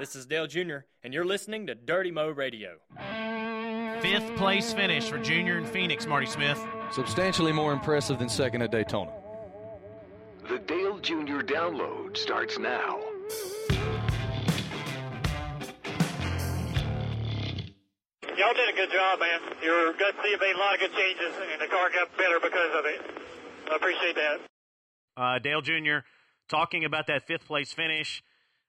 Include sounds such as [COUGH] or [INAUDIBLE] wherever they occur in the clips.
This is Dale Jr., and you're listening to Dirty Mo Radio. Fifth place finish for Junior in Phoenix, Marty Smith. Substantially more impressive than second at Daytona. The Dale Jr. download starts now. Y'all did a good job, man. Your gut see made a lot of good changes, and the car got better because of it. I appreciate that. Uh, Dale Jr. talking about that fifth place finish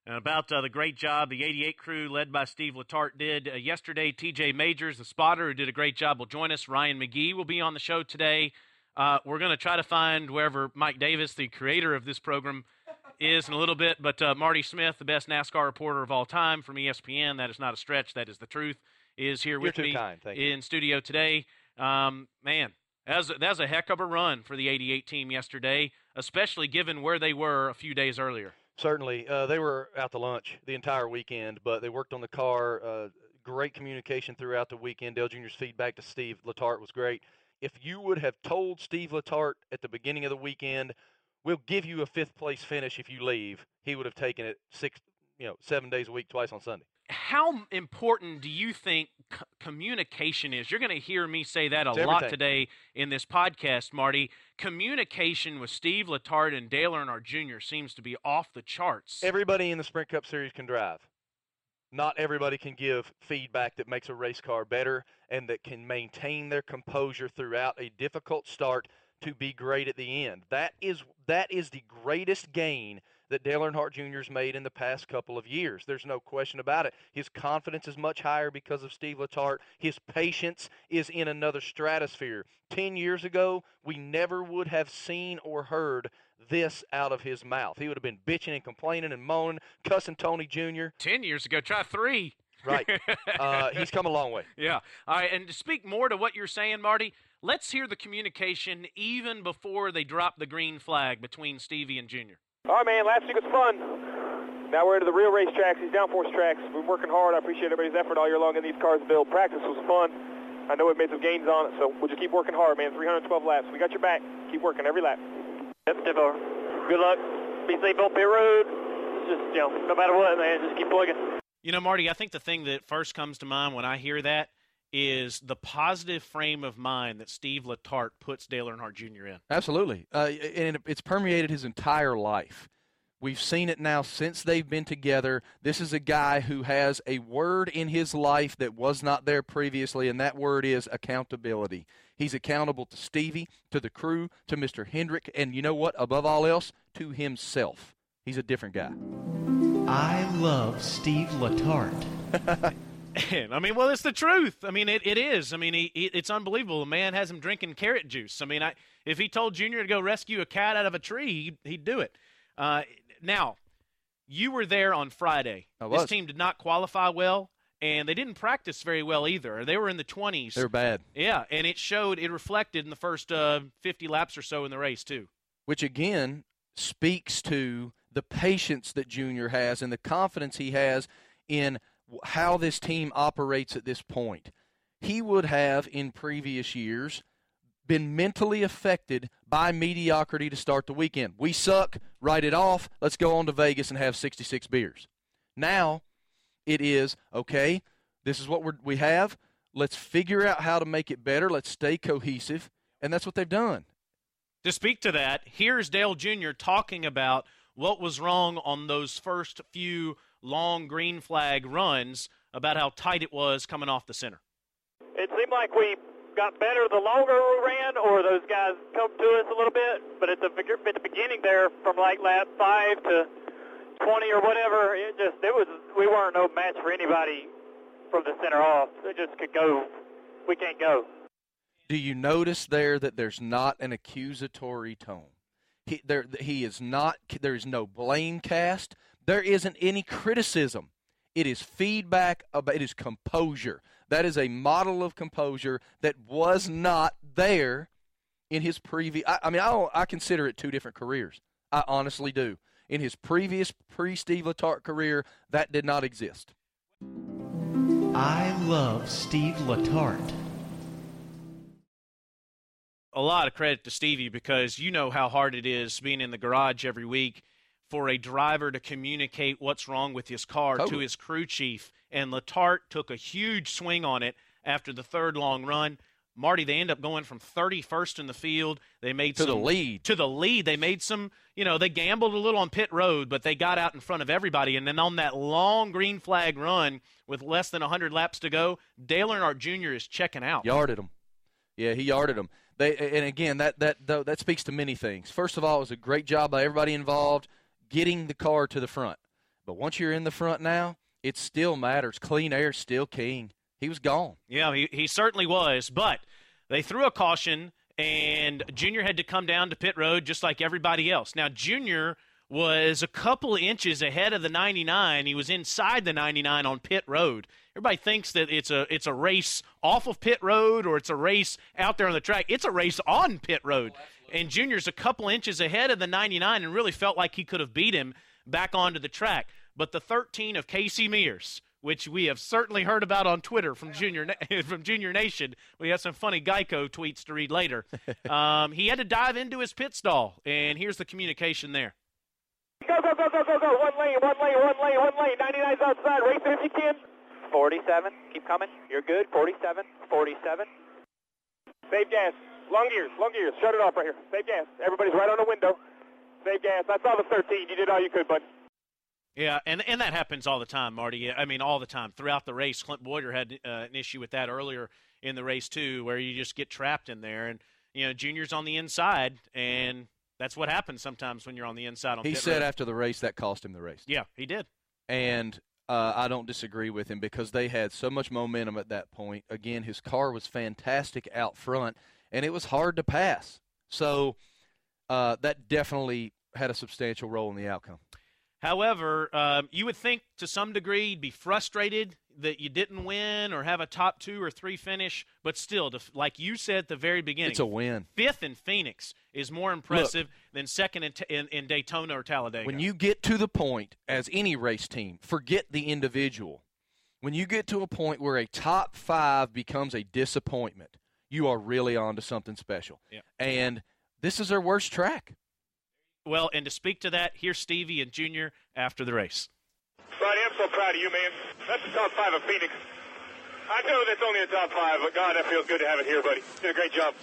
and about uh, the great job the 88 crew led by Steve Letarte did uh, yesterday. TJ Majors, the spotter, who did a great job, will join us. Ryan McGee will be on the show today. Uh, we're going to try to find wherever Mike Davis, the creator of this program, is in a little bit. But uh, Marty Smith, the best NASCAR reporter of all time from ESPN, that is not a stretch, that is the truth, is here with me in studio today. Um, man, that was, that was a heck of a run for the 88 team yesterday, especially given where they were a few days earlier. Certainly, uh, they were out to lunch the entire weekend, but they worked on the car. Uh, great communication throughout the weekend. Dale Jr.'s feedback to Steve Letarte was great. If you would have told Steve Letarte at the beginning of the weekend, we'll give you a fifth place finish if you leave, he would have taken it six, you know, seven days a week, twice on Sunday. How important do you think c- communication is? You're going to hear me say that a It's lot everything. today in this podcast, Marty. Communication with Steve Letarte and Dale Earnhardt Jr. seems to be off the charts. Everybody in the Sprint Cup Series can drive. Not everybody can give feedback that makes a race car better and that can maintain their composure throughout a difficult start to be great at the end. That is that is the greatest gain that Dale Earnhardt Jr. has made in the past couple of years. There's no question about it. His confidence is much higher because of Steve Letarte. His patience is in another stratosphere. Ten years ago, we never would have seen or heard this out of his mouth. He would have been bitching and complaining and moaning, cussing Tony Jr. Ten years ago, try three. Right. [LAUGHS] Uh, he's come a long way. Yeah. All right. And to speak more to what you're saying, Marty, let's hear the communication even before they drop the green flag between Stevie and Junior. All right, man. Last week was fun. Now we're into the real race tracks, these downforce tracks. We're working hard. I appreciate everybody's effort all year long in these cars built. Practice was fun. I know we've made some gains on it, so we'll just keep working hard, man. 312 laps. We got your back. Keep working every lap. Yep, step. Good luck. Be safe on pit road. Just, you know, no matter what, man, just keep plugging. You know, Marty, I think the thing that first comes to mind when I hear that is the positive frame of mind that Steve Letarte puts Dale Earnhardt Jr. in. Absolutely. Uh, and it's permeated his entire life. We've seen it now since they've been together. This is a guy who has a word in his life that was not there previously, and that word is accountability. He's accountable to Stevie, to the crew, to Mr. Hendrick, and you know what? Above all else, to himself. He's a different guy. I love Steve Letarte. [LAUGHS] [LAUGHS] I mean, well, it's the truth. I mean, it, it is. I mean, he, he, it's unbelievable. The man has him drinking carrot juice. I mean, I, if he told Junior to go rescue a cat out of a tree, he'd, he'd do it. Uh, now, you were there on Friday. This team did not qualify well, and they didn't practice very well either. They were in the 20s. They're bad. Yeah, and it showed, it reflected in the first uh, 50 laps or so in the race, too. which again speaks to the patience that Junior has and the confidence he has in how this team operates at this point. He would have in previous years been mentally affected by mediocrity to start the weekend. We suck, write it off, let's go on to Vegas and have 66 beers. Now it is okay, this is what we're, we have. Let's figure out how to make it better. Let's stay cohesive. And that's what they've done. To speak to that, here's Dale Jr. talking about what was wrong on those first few long green flag runs, about how tight it was coming off the center. It seemed like we got better the longer we ran, or those guys come to us a little bit. But at the at the beginning there, from like lap five to 20 or whatever, it just it was we weren't no match for anybody from the center off. It just could go. We can't go. Do you notice there that there's not an accusatory tone? He, there, he is not. There is no blame cast. There isn't any criticism. It is feedback. About, it is composure. That is a model of composure that was not there in his previous. I, I mean, I, don't, I consider it two different careers. I honestly do. In his previous pre-Steve Letarte career, that did not exist. I love Steve Letarte. a lot of credit to Stevie because you know how hard it is being in the garage every week for a driver to communicate what's wrong with his car to his crew chief, and Letarte took a huge swing on it after the third long run. Marty, they end up going from 31st in the field. They made To some the lead. to the lead. They made some, you know, they gambled a little on pit road, but they got out in front of everybody. And then on that long green flag run with less than 100 laps to go, Dale Earnhardt Jr. is checking out. Yarded him. Yeah, he yarded him. They and again that that though, that speaks to many things. First of all, it was a great job by everybody involved getting the car to the front. But once you're in the front now, it still matters. Clean air's still king. He was gone. Yeah, he, he certainly was. But they threw a caution, and Junior had to come down to pit road just like everybody else. Now, Junior was a couple inches ahead of the 99. He was inside the 99 on pit road. Everybody thinks that it's a it's a race off of pit road or it's a race out there on the track. It's a race on pit road. And Junior's a couple inches ahead of the 99 and really felt like he could have beat him back onto the track. But the 13 of Casey Mears, which we have certainly heard about on Twitter from Junior [LAUGHS] from Junior Nation. We have some funny Geico tweets to read later. [LAUGHS] um, he had to dive into his pit stall, and here's the communication there. Go, go, go, go, go, go. One lane, one lane, one lane, one lane. 99's outside. Race it if you can. 47. Keep coming. You're good. 47. 47. Save gas. Long gears, long gears. Shut it off right here. Save gas. Everybody's right on the window. Save gas. I saw the 13. You did all you could, bud. Yeah, and and that happens all the time, Marty. I mean, all the time throughout the race. Clint Bowyer had uh, an issue with that earlier in the race too, where you just get trapped in there, and you know, Junior's on the inside, and that's what happens sometimes when you're on the inside. On He said road. after the race that cost him the race. yeah, he did. and uh, I don't disagree with him because they had so much momentum at that point. Again, his car was fantastic out front, and it was hard to pass. So uh, that definitely had a substantial role in the outcome. However, um, you would think to some degree you'd be frustrated that you didn't win or have a top two or three finish, but still, to, like you said at the very beginning, It's a win. fifth in Phoenix is more impressive than second in, in, in Daytona or Talladega. When you get to the point, as any race team, forget the individual. When you get to a point where a top five becomes a disappointment, you are really on to something special. Yeah. And this is their worst track. well, and to speak to that, here's Stevie and Junior after the race. Buddy, I'm so proud of you, man. That's the top five of Phoenix. I know that's only the top five, but God, that feels good to have it here, buddy. You Did a great job.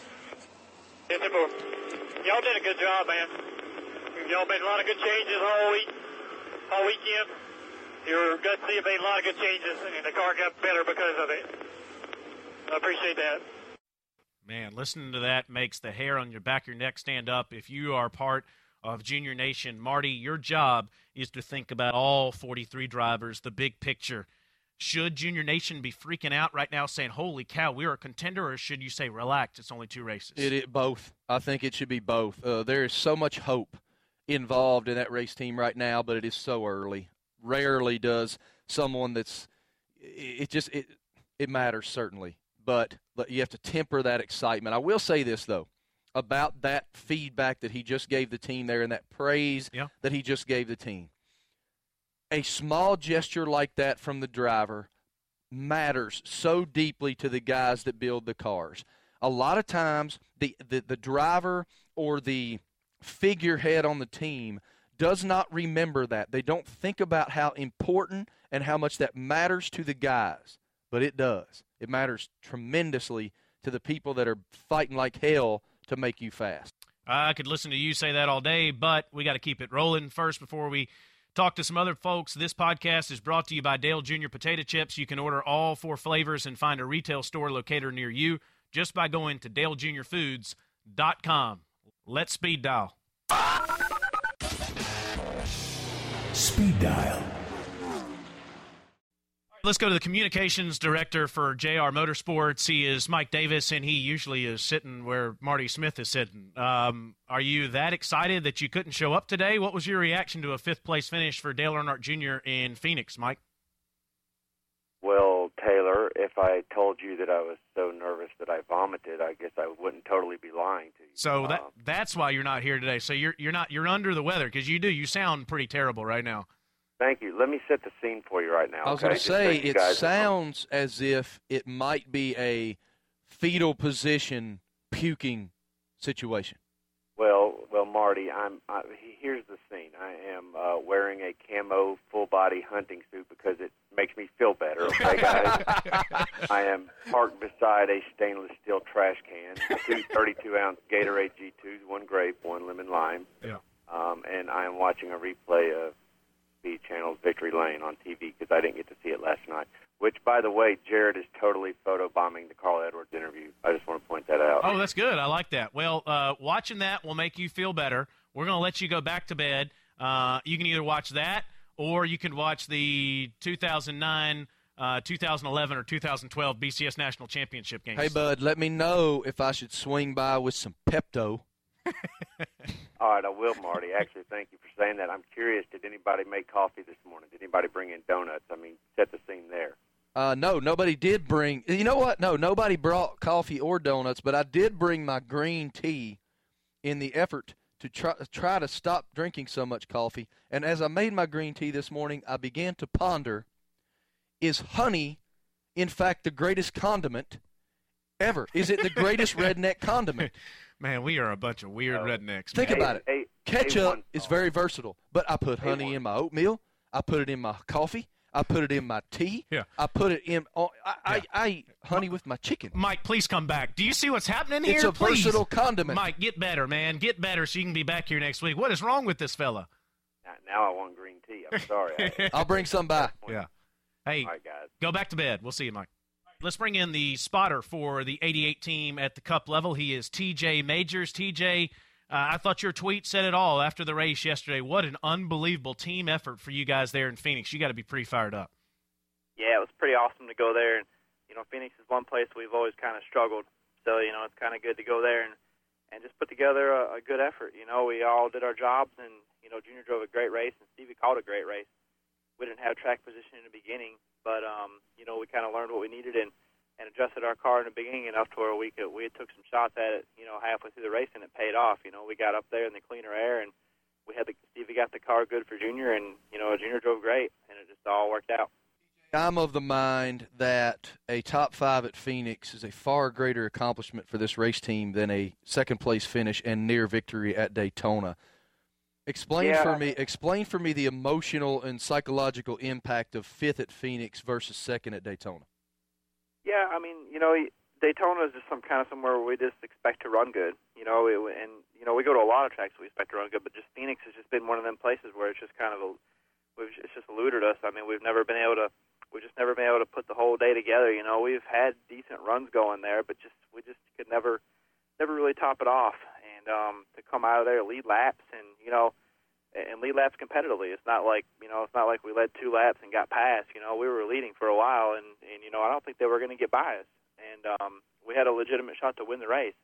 Yes, sir. Y'all did a good job, man. Y'all made a lot of good changes all week, all weekend. Your gut see you made a lot of good changes, and the car got better because of it. I appreciate that. Man, listening to that makes the hair on your back your neck stand up. If you are part of Junior Nation, Marty, your job is to think about all 43 drivers, the big picture. Should Junior Nation be freaking out right now, saying, "Holy cow, we're a contender," or should you say, "Relax, it's only two races"? It, it both. I think it should be both. Uh, there is so much hope involved in that race team right now, but it is so early. Rarely does someone that's it, it just it it matters certainly, but but you have to temper that excitement. I will say this though about that feedback that he just gave the team there and that praise Yeah. that he just gave the team. A small gesture like that from the driver matters so deeply to the guys that build the cars. A lot of times, the, the, the driver or the figurehead on the team does not remember that. They don't think about how important and how much that matters to the guys, but it does. It matters tremendously to the people that are fighting like hell to make you fast. I could listen to you say that all day, but we got to keep it rolling first before we talk to some other folks. This podcast is brought to you by Dale Jr. Potato Chips. You can order all four flavors and find a retail store locator near you just by going to dalejrfoods.com. Let's speed dial. Speed Dial. Let's go to the communications director for JR Motorsports. He is Mike Davis, and he usually is sitting where Marty Smith is sitting. Um, are you that excited that you couldn't show up today? What was your reaction to a fifth place finish for Dale Earnhardt Jr. in Phoenix, Mike? Well, Taylor, if I told you that I was so nervous that I vomited, I guess I wouldn't totally be lying to you. So that Um, that's why you're not here today. So you're you're not you're under the weather because you do you sound pretty terrible right now. Thank you. Let me set the scene for you right now. I was okay? going to say, it guys know. sounds as if it might be a fetal position puking situation. Well, well, Marty, I'm. I, here's the scene. I am uh, wearing a camo full body hunting suit because it makes me feel better. Okay, guys. [LAUGHS] I am parked beside a stainless steel trash can, two 32 ounce Gatorade G2s, one grape, one lemon lime. Yeah. Um, and I am watching a replay of B Channel's Victory Lane on TV because I didn't get to see it last night. Which, by the way, Jared is totally photobombing the Carl Edwards interview. I just want to point that out. Oh, that's good. I like that. Well, uh, watching that will make you feel better. We're going to let you go back to bed. Uh, you can either watch that or you can watch the 2009, uh, 2011, or 2012 BCS National Championship games. Hey, bud, let me know if I should swing by with some Pepto. [LAUGHS] All right, I will, Marty. Actually, thank you for saying that. I'm curious. Did anybody make coffee this morning? Did anybody bring in donuts? I mean, set the scene there. Uh, no, nobody did bring. You know what? No, nobody brought coffee or donuts, but I did bring my green tea in the effort to try, try to stop drinking so much coffee. And as I made my green tea this morning, I began to ponder is honey, in fact, the greatest condiment ever? Is it the greatest [LAUGHS] redneck condiment? Man, we are a bunch of weird oh. rednecks. Think man. about it. Ketchup is very versatile, but I put honey in my oatmeal. I put it in my coffee. I put it in my tea. Yeah. I put it in. Oh, I, I, I eat honey with my chicken. Mike, please come back. Do you see what's happening here? It's a Please. versatile condiment. Mike, get better, man. Get better so you can be back here next week. What is wrong with this fella? Now, now I want green tea. I'm sorry. I, [LAUGHS] I'll bring some by. Yeah. Hey, All right, guys. go back to bed. We'll see you, Mike. Let's bring in the spotter for the 88 team at the cup level. He is TJ Majors. TJ, uh, I thought your tweet said it all after the race yesterday. What an unbelievable team effort for you guys there in Phoenix. You got to be pretty fired up. yeah, it was pretty awesome to go there. And you know, Phoenix is one place we've always kind of struggled. So you know, it's kind of good to go there and and just put together a, a good effort. You know, we all did our jobs, and you know, Junior drove a great race, and Stevie called a great race. We didn't have track position in the beginning, but um, you know, we kind of learned what we needed and and adjusted our car in the beginning enough to where we could we took some shots at it. You know, halfway through the race, and it paid off. You know, we got up there in the cleaner air and. We had the Stevie got the car good for Junior, and you know Junior drove great, and it just all worked out. I'm of the mind that a top five at Phoenix is a far greater accomplishment for this race team than a second place finish and near victory at Daytona. Explain Yeah. for me. Explain for me the emotional and psychological impact of fifth at Phoenix versus second at Daytona. Yeah, I mean, you know, Daytona is just some kind of somewhere where we just expect to run good. You know, we, and you know, we go to a lot of tracks we expect to run good, but just Phoenix has just been one of them places where it's just kind of a, we've, it's just eluded us. I mean, we've never been able to, we've just never been able to put the whole day together. You know, we've had decent runs going there, but just we just could never, never really top it off. And um, to come out of there, lead laps, and you know, and lead laps competitively. It's not like you know, it's not like we led two laps and got past. You know, we were leading for a while, and and you know, I don't think they were going to get by us. And um, we had a legitimate shot to win the race.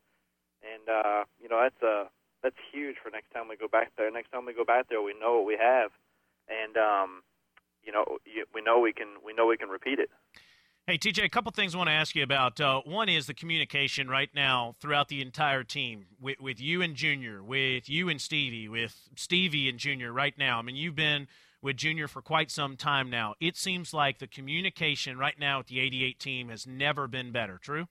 And uh, you know, that's uh, that's huge for next time we go back there. Next time we go back there, we know what we have, and um, you know, you, we know we can we know we can repeat it. Hey, TJ, a couple things I want to ask you about. Uh, one is the communication right now throughout the entire team with, with you and Junior, with you and Stevie, with Stevie and Junior right now. I mean, you've been with Junior for quite some time now. It seems like the communication right now with the 88 team has never been better. True?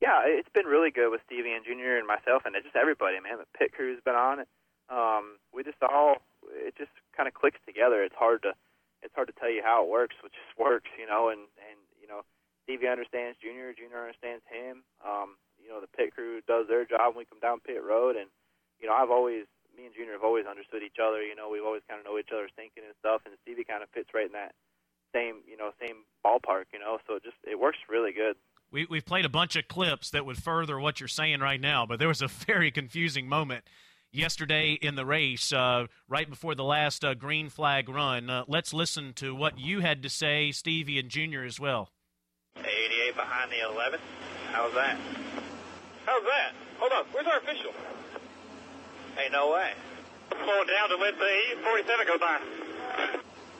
Yeah, it's been really good with Stevie and Junior and myself, and just everybody, man. The pit crew's been on it. Um, we just all it just kind of clicks together. It's hard to it's hard to tell you how it works, but just works, you know. And you know, Stevie understands Junior, Junior understands him. Um, you know, the pit crew does their job when we come down pit road, and you know, I've always me and Junior have always understood each other. You know, we've always kind of know each other's thinking and stuff, and Stevie kind of fits right in that same you know same ballpark. You know, so it just it works really good. We, we've played a bunch of clips that would further what you're saying right now, but there was a [LAUGHS] very confusing moment yesterday in the race, uh, right before the last uh, green flag run. Uh, let's listen to what you had to say, Stevie and Junior as well. 88 behind the 11. How's that? How's that? Hold on. Where's our official? Hey, no way. Slowing down to let the 47 go by.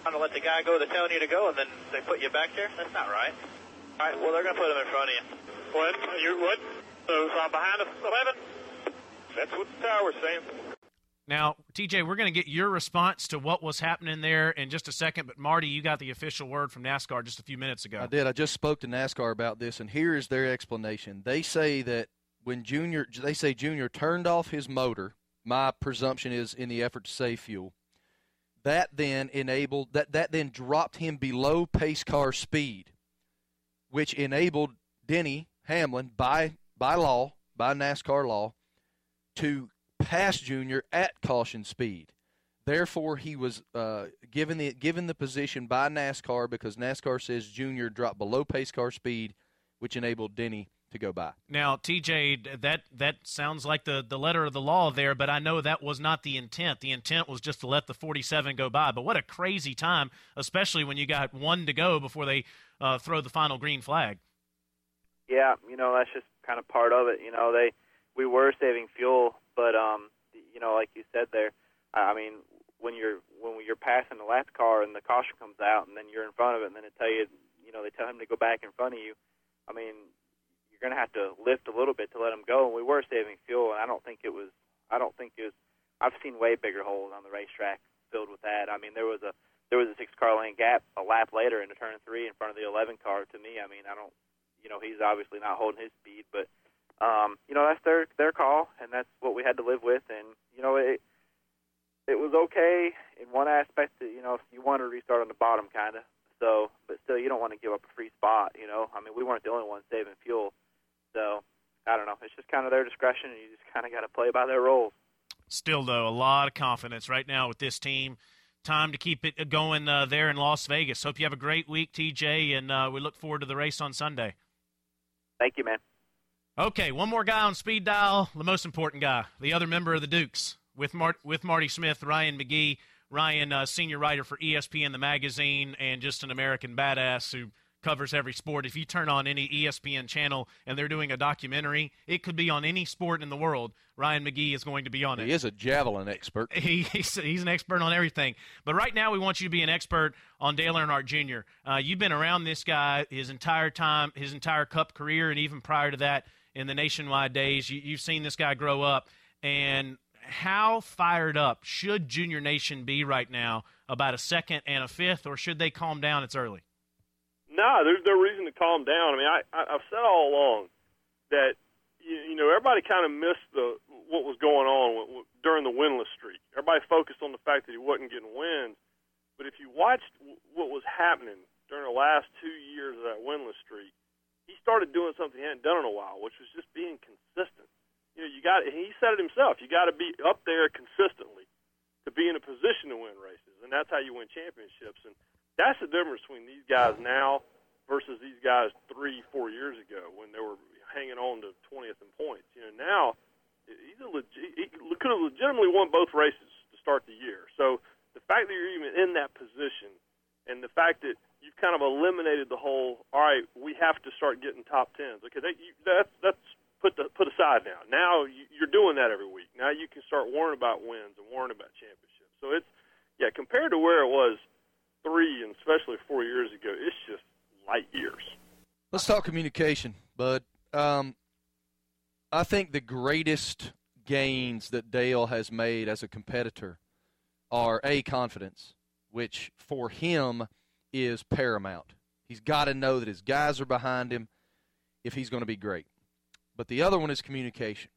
Trying to let the guy go that's telling you to go, and then they put you back there? That's not right. All right, well, they're going to put him in front of you. What? You what? So I'm behind the 11? That's what the tower's saying. Now, TJ, we're going to get your response to what was happening there in just a second, but Marty, you got the official word from NASCAR just a few minutes ago. I did. I just spoke to NASCAR about this, and here is their explanation. They say that when Junior, they say Junior turned off his motor my presumption is in the effort to save fuel. That then enabled that that then dropped him below pace car speed, which enabled Denny Hamlin by by law by NASCAR law to pass Junior at caution speed. Therefore, he was uh, given the given the position by NASCAR because NASCAR says Junior dropped below pace car speed, which enabled Denny to go by. Now, TJ, that that sounds like the the letter of the law there, but I know that was not the intent. The intent was just to let the 47 go by. But what a crazy time, especially when you got one to go before they uh, throw the final green flag. Yeah, you know that's just kind of part of it. You know they we were saving fuel, but um, you know like you said there, I mean when you're when you're passing the last car and the caution comes out and then you're in front of it and then they tell you you know they tell him to go back in front of you. I mean you're going to have to lift a little bit to let them go. And we were saving fuel, and I don't think it was. I don't think it was. I've seen way bigger holes on the racetrack filled with that. I mean, there was a there was a six car lane gap a lap later into turn three in front of the 11 car. To me, I mean, I don't. You know, he's obviously not holding his speed, but um, you know that's their their call, and that's what we had to live with. And you know, it it was okay in one aspect. That, you know, you want to restart on the bottom, kind of. So, but still, you don't want to give up a free spot. You know, I mean, we weren't the only ones saving fuel. So I don't know. It's just kind of their discretion, and you just kind of got to play by their rules. Still, though, a lot of confidence right now with this team. Time to keep it going uh, there in Las Vegas. Hope you have a great week, TJ, and uh, we look forward to the race on Sunday. Thank you, man. Okay, one more guy on speed dial, the most important guy, the other member of the Dukes with Mart- with Marty Smith, Ryan McGee. Ryan, uh, senior writer for ESPN the magazine, and just an American badass who covers every sport. If you turn on any ESPN channel and they're doing a documentary, it could be on any sport in the world. Ryan McGee is going to be on it. He is a javelin expert. [LAUGHS] He, he's, he's an expert on everything. But right now, we want you to be an expert on Dale Earnhardt Jr. Uh, you've been around this guy his entire time, his entire Cup career, and even prior to that in the nationwide days. You, you've seen this guy grow up. And how fired up should Junior Nation be right now about a second and a fifth, or should they calm down? It's early. No, there's no reason to calm down. I mean, I, I I've said all along that you, you know everybody kind of missed the what was going on w- w- during the winless streak. Everybody focused on the fact that he wasn't getting wins, but if you watched what was happening during the last two years of that winless streak, he started doing something he hadn't done in a while, which was just being consistent. You know, you got he said it himself. You got to be up there consistently to be in a position to win races, and that's how you win championships. And that's the difference between these guys now versus these guys three, four years ago when they were hanging on to 20th in points. You know, now he's a legit, he could have legitimately won both races to start the year. So the fact that you're even in that position, and the fact that kind of eliminated the whole, all right, we have to start getting top tens. Okay, that, you, that's that's put the, put aside now. Now you're doing that every week. Now you can start worrying about wins and worrying about championships. So it's yeah, compared to where it was three and especially four years ago, it's just light years. Let's talk communication, bud. Um, I think the greatest gains that Dale has made as a competitor are a confidence, which for him is paramount. He's got to know that his guys are behind him if he's going to be great. But the other one is communication.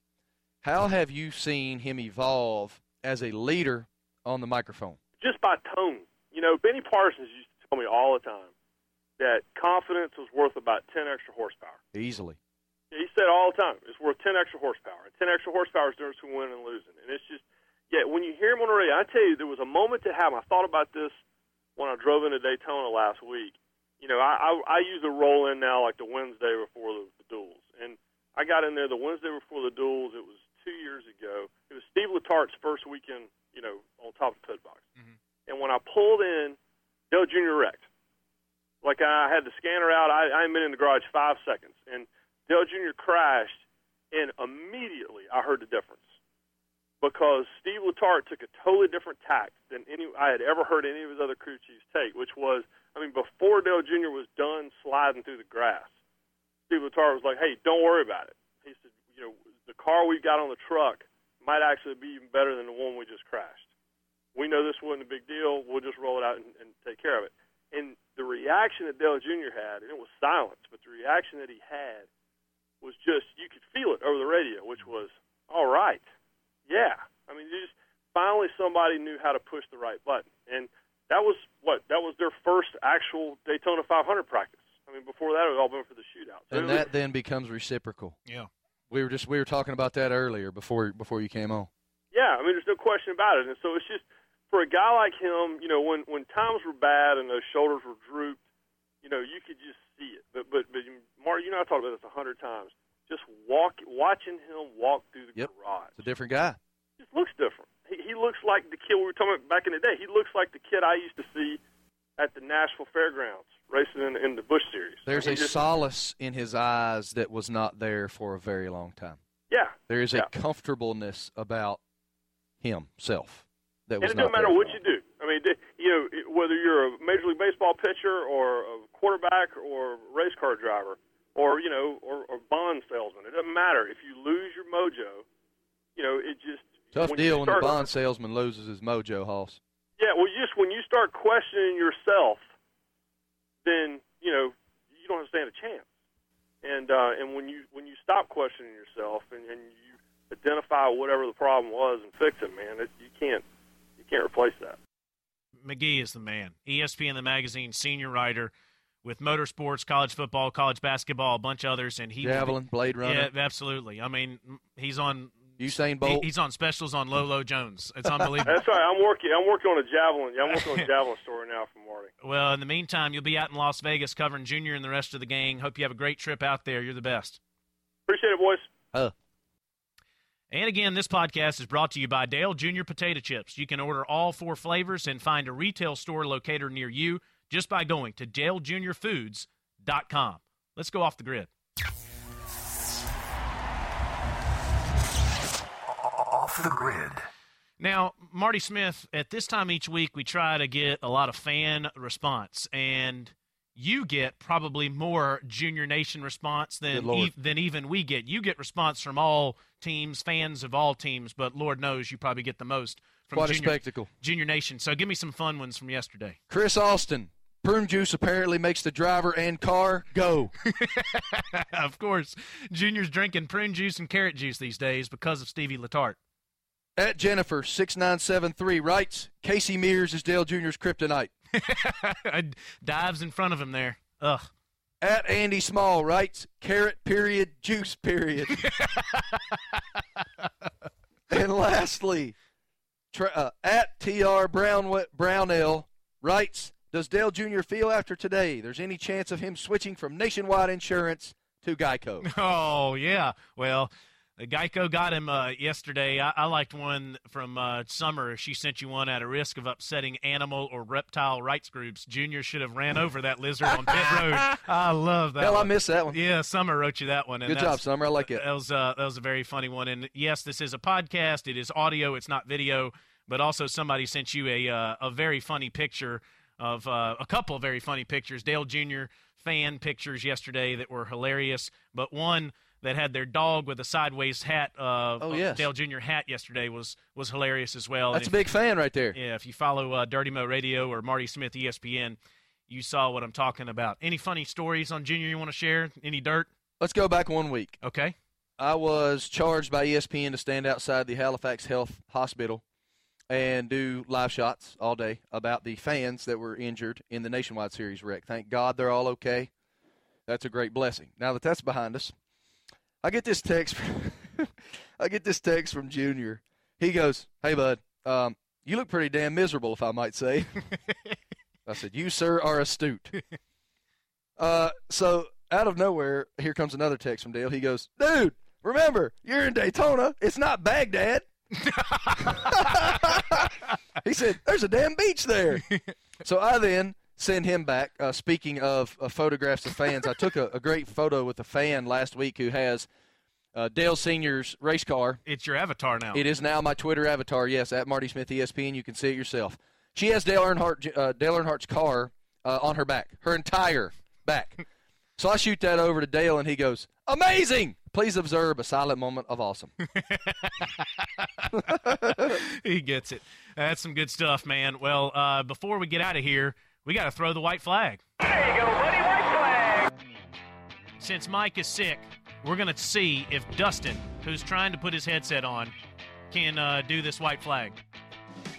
How have you seen him evolve as a leader on the microphone? Just by tone. You know, Benny Parsons used to tell me all the time that confidence was worth about 10 extra horsepower. Easily. He said all the time, it's worth 10 extra horsepower. And 10 extra horsepower is the difference between winning and losing. And it's just, yeah, when you hear him on the radio, I tell you, there was a moment to have. I thought about this when I drove into Daytona last week. You know, I, I, I usually roll in now like the Wednesday before the, the duels. And I got in there the Wednesday before the duels. It was two years ago. It was Steve Letarte's first weekend, you know, on top of the pit box. Mm-hmm. And when I pulled in, Dale Jr. wrecked. Like I had the scanner out. I, I hadn't been in the garage five seconds. And Dale Jr. crashed, and immediately I heard the difference because Steve Letarte took a totally different tact than any I had ever heard any of his other crew chiefs take, which was, I mean, before Dale Jr. was done sliding through the grass, Steve Letarte was like, "Hey, don't worry about it." He said, "You know, the car we got on the truck might actually be even better than the one we just crashed. We know this wasn't a big deal. We'll just roll it out and, and take care of it." And the reaction that Dale Jr. had, and it was silence, but the reaction that he had was just you could feel it over the radio, which was all right, yeah. I mean, just finally somebody knew how to push the right button, and that was what that was their first actual Daytona 500 practice. I mean, before that, it had all been for the shootout. So And it was- that then becomes reciprocal. Yeah. We were just we were talking about that earlier before before you came on. Yeah, I mean, there's no question about it. And so it's just for a guy like him, you know, when when times were bad and those shoulders were drooped, you know, you could just see it. But but but Mark, you know, I talked about this a hundred times. Just walk, watching him walk through the Yep. garage, It's a different guy. just looks different. He, he looks like the kid we were talking about back in the day. He looks like the kid I used to see at the Nashville Fairgrounds racing in, in the Busch Series. There's a just- solace in his eyes that was not there for a very long time. Yeah. There is Yeah. a comfortableness about himself that and was it not doesn't matter what you do. I mean, you know, whether you're a Major League Baseball pitcher or a quarterback or a race car driver or you know, or, or bond salesman, it doesn't matter. If you lose your mojo, you know, it just Tough when deal when the bond salesman loses his mojo, Hoss. Yeah, well, just when you start questioning yourself, then you know you don't stand a chance. And uh, and when you when you stop questioning yourself and, and you identify whatever the problem was and fix it, man, it, you can't you can't replace that. McGee is the man. ESPN the magazine senior writer with motorsports, college football, college basketball, a bunch of others, and he will be- Javelin, Blade Runner. Yeah, absolutely. I mean, he's on Usain he- Bolt. he's on specials on Lolo Jones. It's unbelievable. That's right. I'm working. I'm working on a javelin. I'm working on a javelin story now for Marty. [LAUGHS] well, in the meantime, you'll be out in Las Vegas covering Junior and the rest of the gang. Hope you have a great trip out there. You're the best. Appreciate it, boys. Uh. And again, this podcast is brought to you by Dale Junior Potato Chips. You can order all four flavors and find a retail store locator near you just by going to dalejuniorfoods.com. Let's go off the grid. Off the grid. Now, Marty Smith, at this time each week, we try to get a lot of fan response, and you get probably more Junior Nation response than e- than even we get. You get response from all teams, fans of all teams, but Lord knows you probably get the most from Quite a spectacle. Junior Nation. So give me some fun ones from yesterday. Chris Austin. Prune juice apparently makes the driver and car go. [LAUGHS] of course, Junior's drinking prune juice and carrot juice these days because of Stevie Letarte. At Jennifer six nine seven three writes Casey Mears is Dale Jr.'s kryptonite. [LAUGHS] Dives in front of him there. Ugh. At Andy Small writes carrot period juice period. [LAUGHS] and lastly, tra- uh, at Tr Brown Brownell writes Does Dale Jr. feel after today there's any chance of him switching from Nationwide Insurance to Geico? [LAUGHS] Oh yeah. Well, Geico got him uh, yesterday. I, I liked one from uh, Summer. She sent you one at a risk of upsetting animal or reptile rights groups. Junior should have ran over that lizard on pit road. [LAUGHS] I love that. Hell, I one. missed that one. Yeah, Summer wrote you that one. And Good job, Summer. I like it. That was uh, that was a very funny one. And yes, this is a podcast. It is audio. It's not video. But also, somebody sent you a uh, a very funny picture of uh, a couple of very funny pictures. Dale Jr. fan pictures yesterday that were hilarious. But one that had their dog with a sideways hat. Uh, Oh, uh, yes. Dale Jr. hat yesterday was was hilarious as well. That's a big fan right there. Yeah, if you follow uh, Dirty Mo Radio or Marty Smith ESPN, you saw what I'm talking about. Any funny stories on Junior you want to share? Any dirt? Let's go back one week. Okay. I was charged by ESPN to stand outside the Halifax Health Hospital and do live shots all day about the fans that were injured in the Nationwide Series wreck. Thank God they're all okay. That's a great blessing. Now that that's behind us, I get this text. [LAUGHS] I get this text from Junior. He goes, "Hey, bud, um, you look pretty damn miserable, if I might say." [LAUGHS] I said, "You, sir, are astute." Uh, so out of nowhere, here comes another text from Dale. He goes, "Dude, remember, you're in Daytona. It's not Baghdad." [LAUGHS] [LAUGHS] he said, "There's a damn beach there." [LAUGHS] so I then send him back. Uh, speaking of uh, photographs of fans, I took a, a great photo with a fan last week who has uh, Dale Senior's race car. It's your avatar now. It is now my Twitter avatar. Yes, at Marty Smith ESPN. You can see it yourself. She has Dale Earnhardt, uh, Dale Earnhardt's car uh, on her back, her entire back. [LAUGHS] So I shoot that over to Dale, and he goes, "Amazing! Please observe a silent moment of awesome." [LAUGHS] he gets it. That's some good stuff, man. Well, uh, before we get out of here, we got to throw the white flag. There you go, buddy. White flag. Since Mike is sick, we're going to see if Dustin, who's trying to put his headset on, can uh, do this white flag.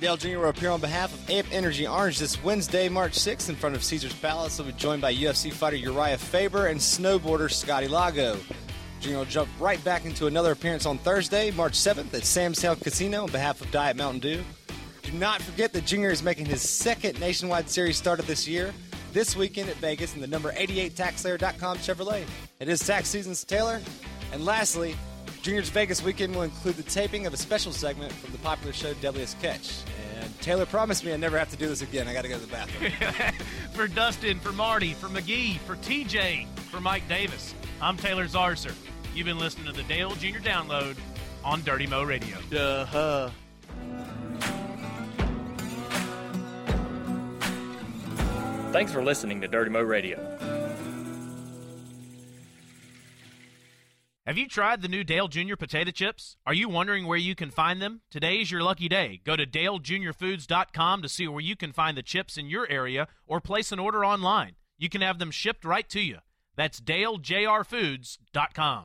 Dale Jr. will appear on behalf of AMP Energy Orange this Wednesday, March 6th, in front of Caesar's Palace. He'll be joined by UFC fighter Uriah Faber and snowboarder Scotty Lago. Jr. will jump right back into another appearance on Thursday, March 7th, at Sam's Town Casino on behalf of Diet Mountain Dew. Do not forget that Jr. is making his second nationwide series start of this year, this weekend at Vegas in the number 88 TaxSlayer.com Chevrolet. It is tax season, Taylor. And lastly, Junior's Vegas weekend will include the taping of a special segment from the popular show Deadliest Catch. And Taylor promised me I'd never have to do this again. I got to go to the bathroom. [LAUGHS] for Dustin, for Marty, for McGee, for TJ, for Mike Davis, I'm Taylor Zarzour. You've been listening to the Dale Jr. Download on Dirty Mo Radio. Uh-huh. Thanks for listening to Dirty Mo Radio. Have you tried the new Dale Jr. potato chips? Are you wondering where you can find them? Today is your lucky day. Go to dalejrfoods.com to see where you can find the chips in your area or place an order online. You can have them shipped right to you. That's dalejrfoods.com.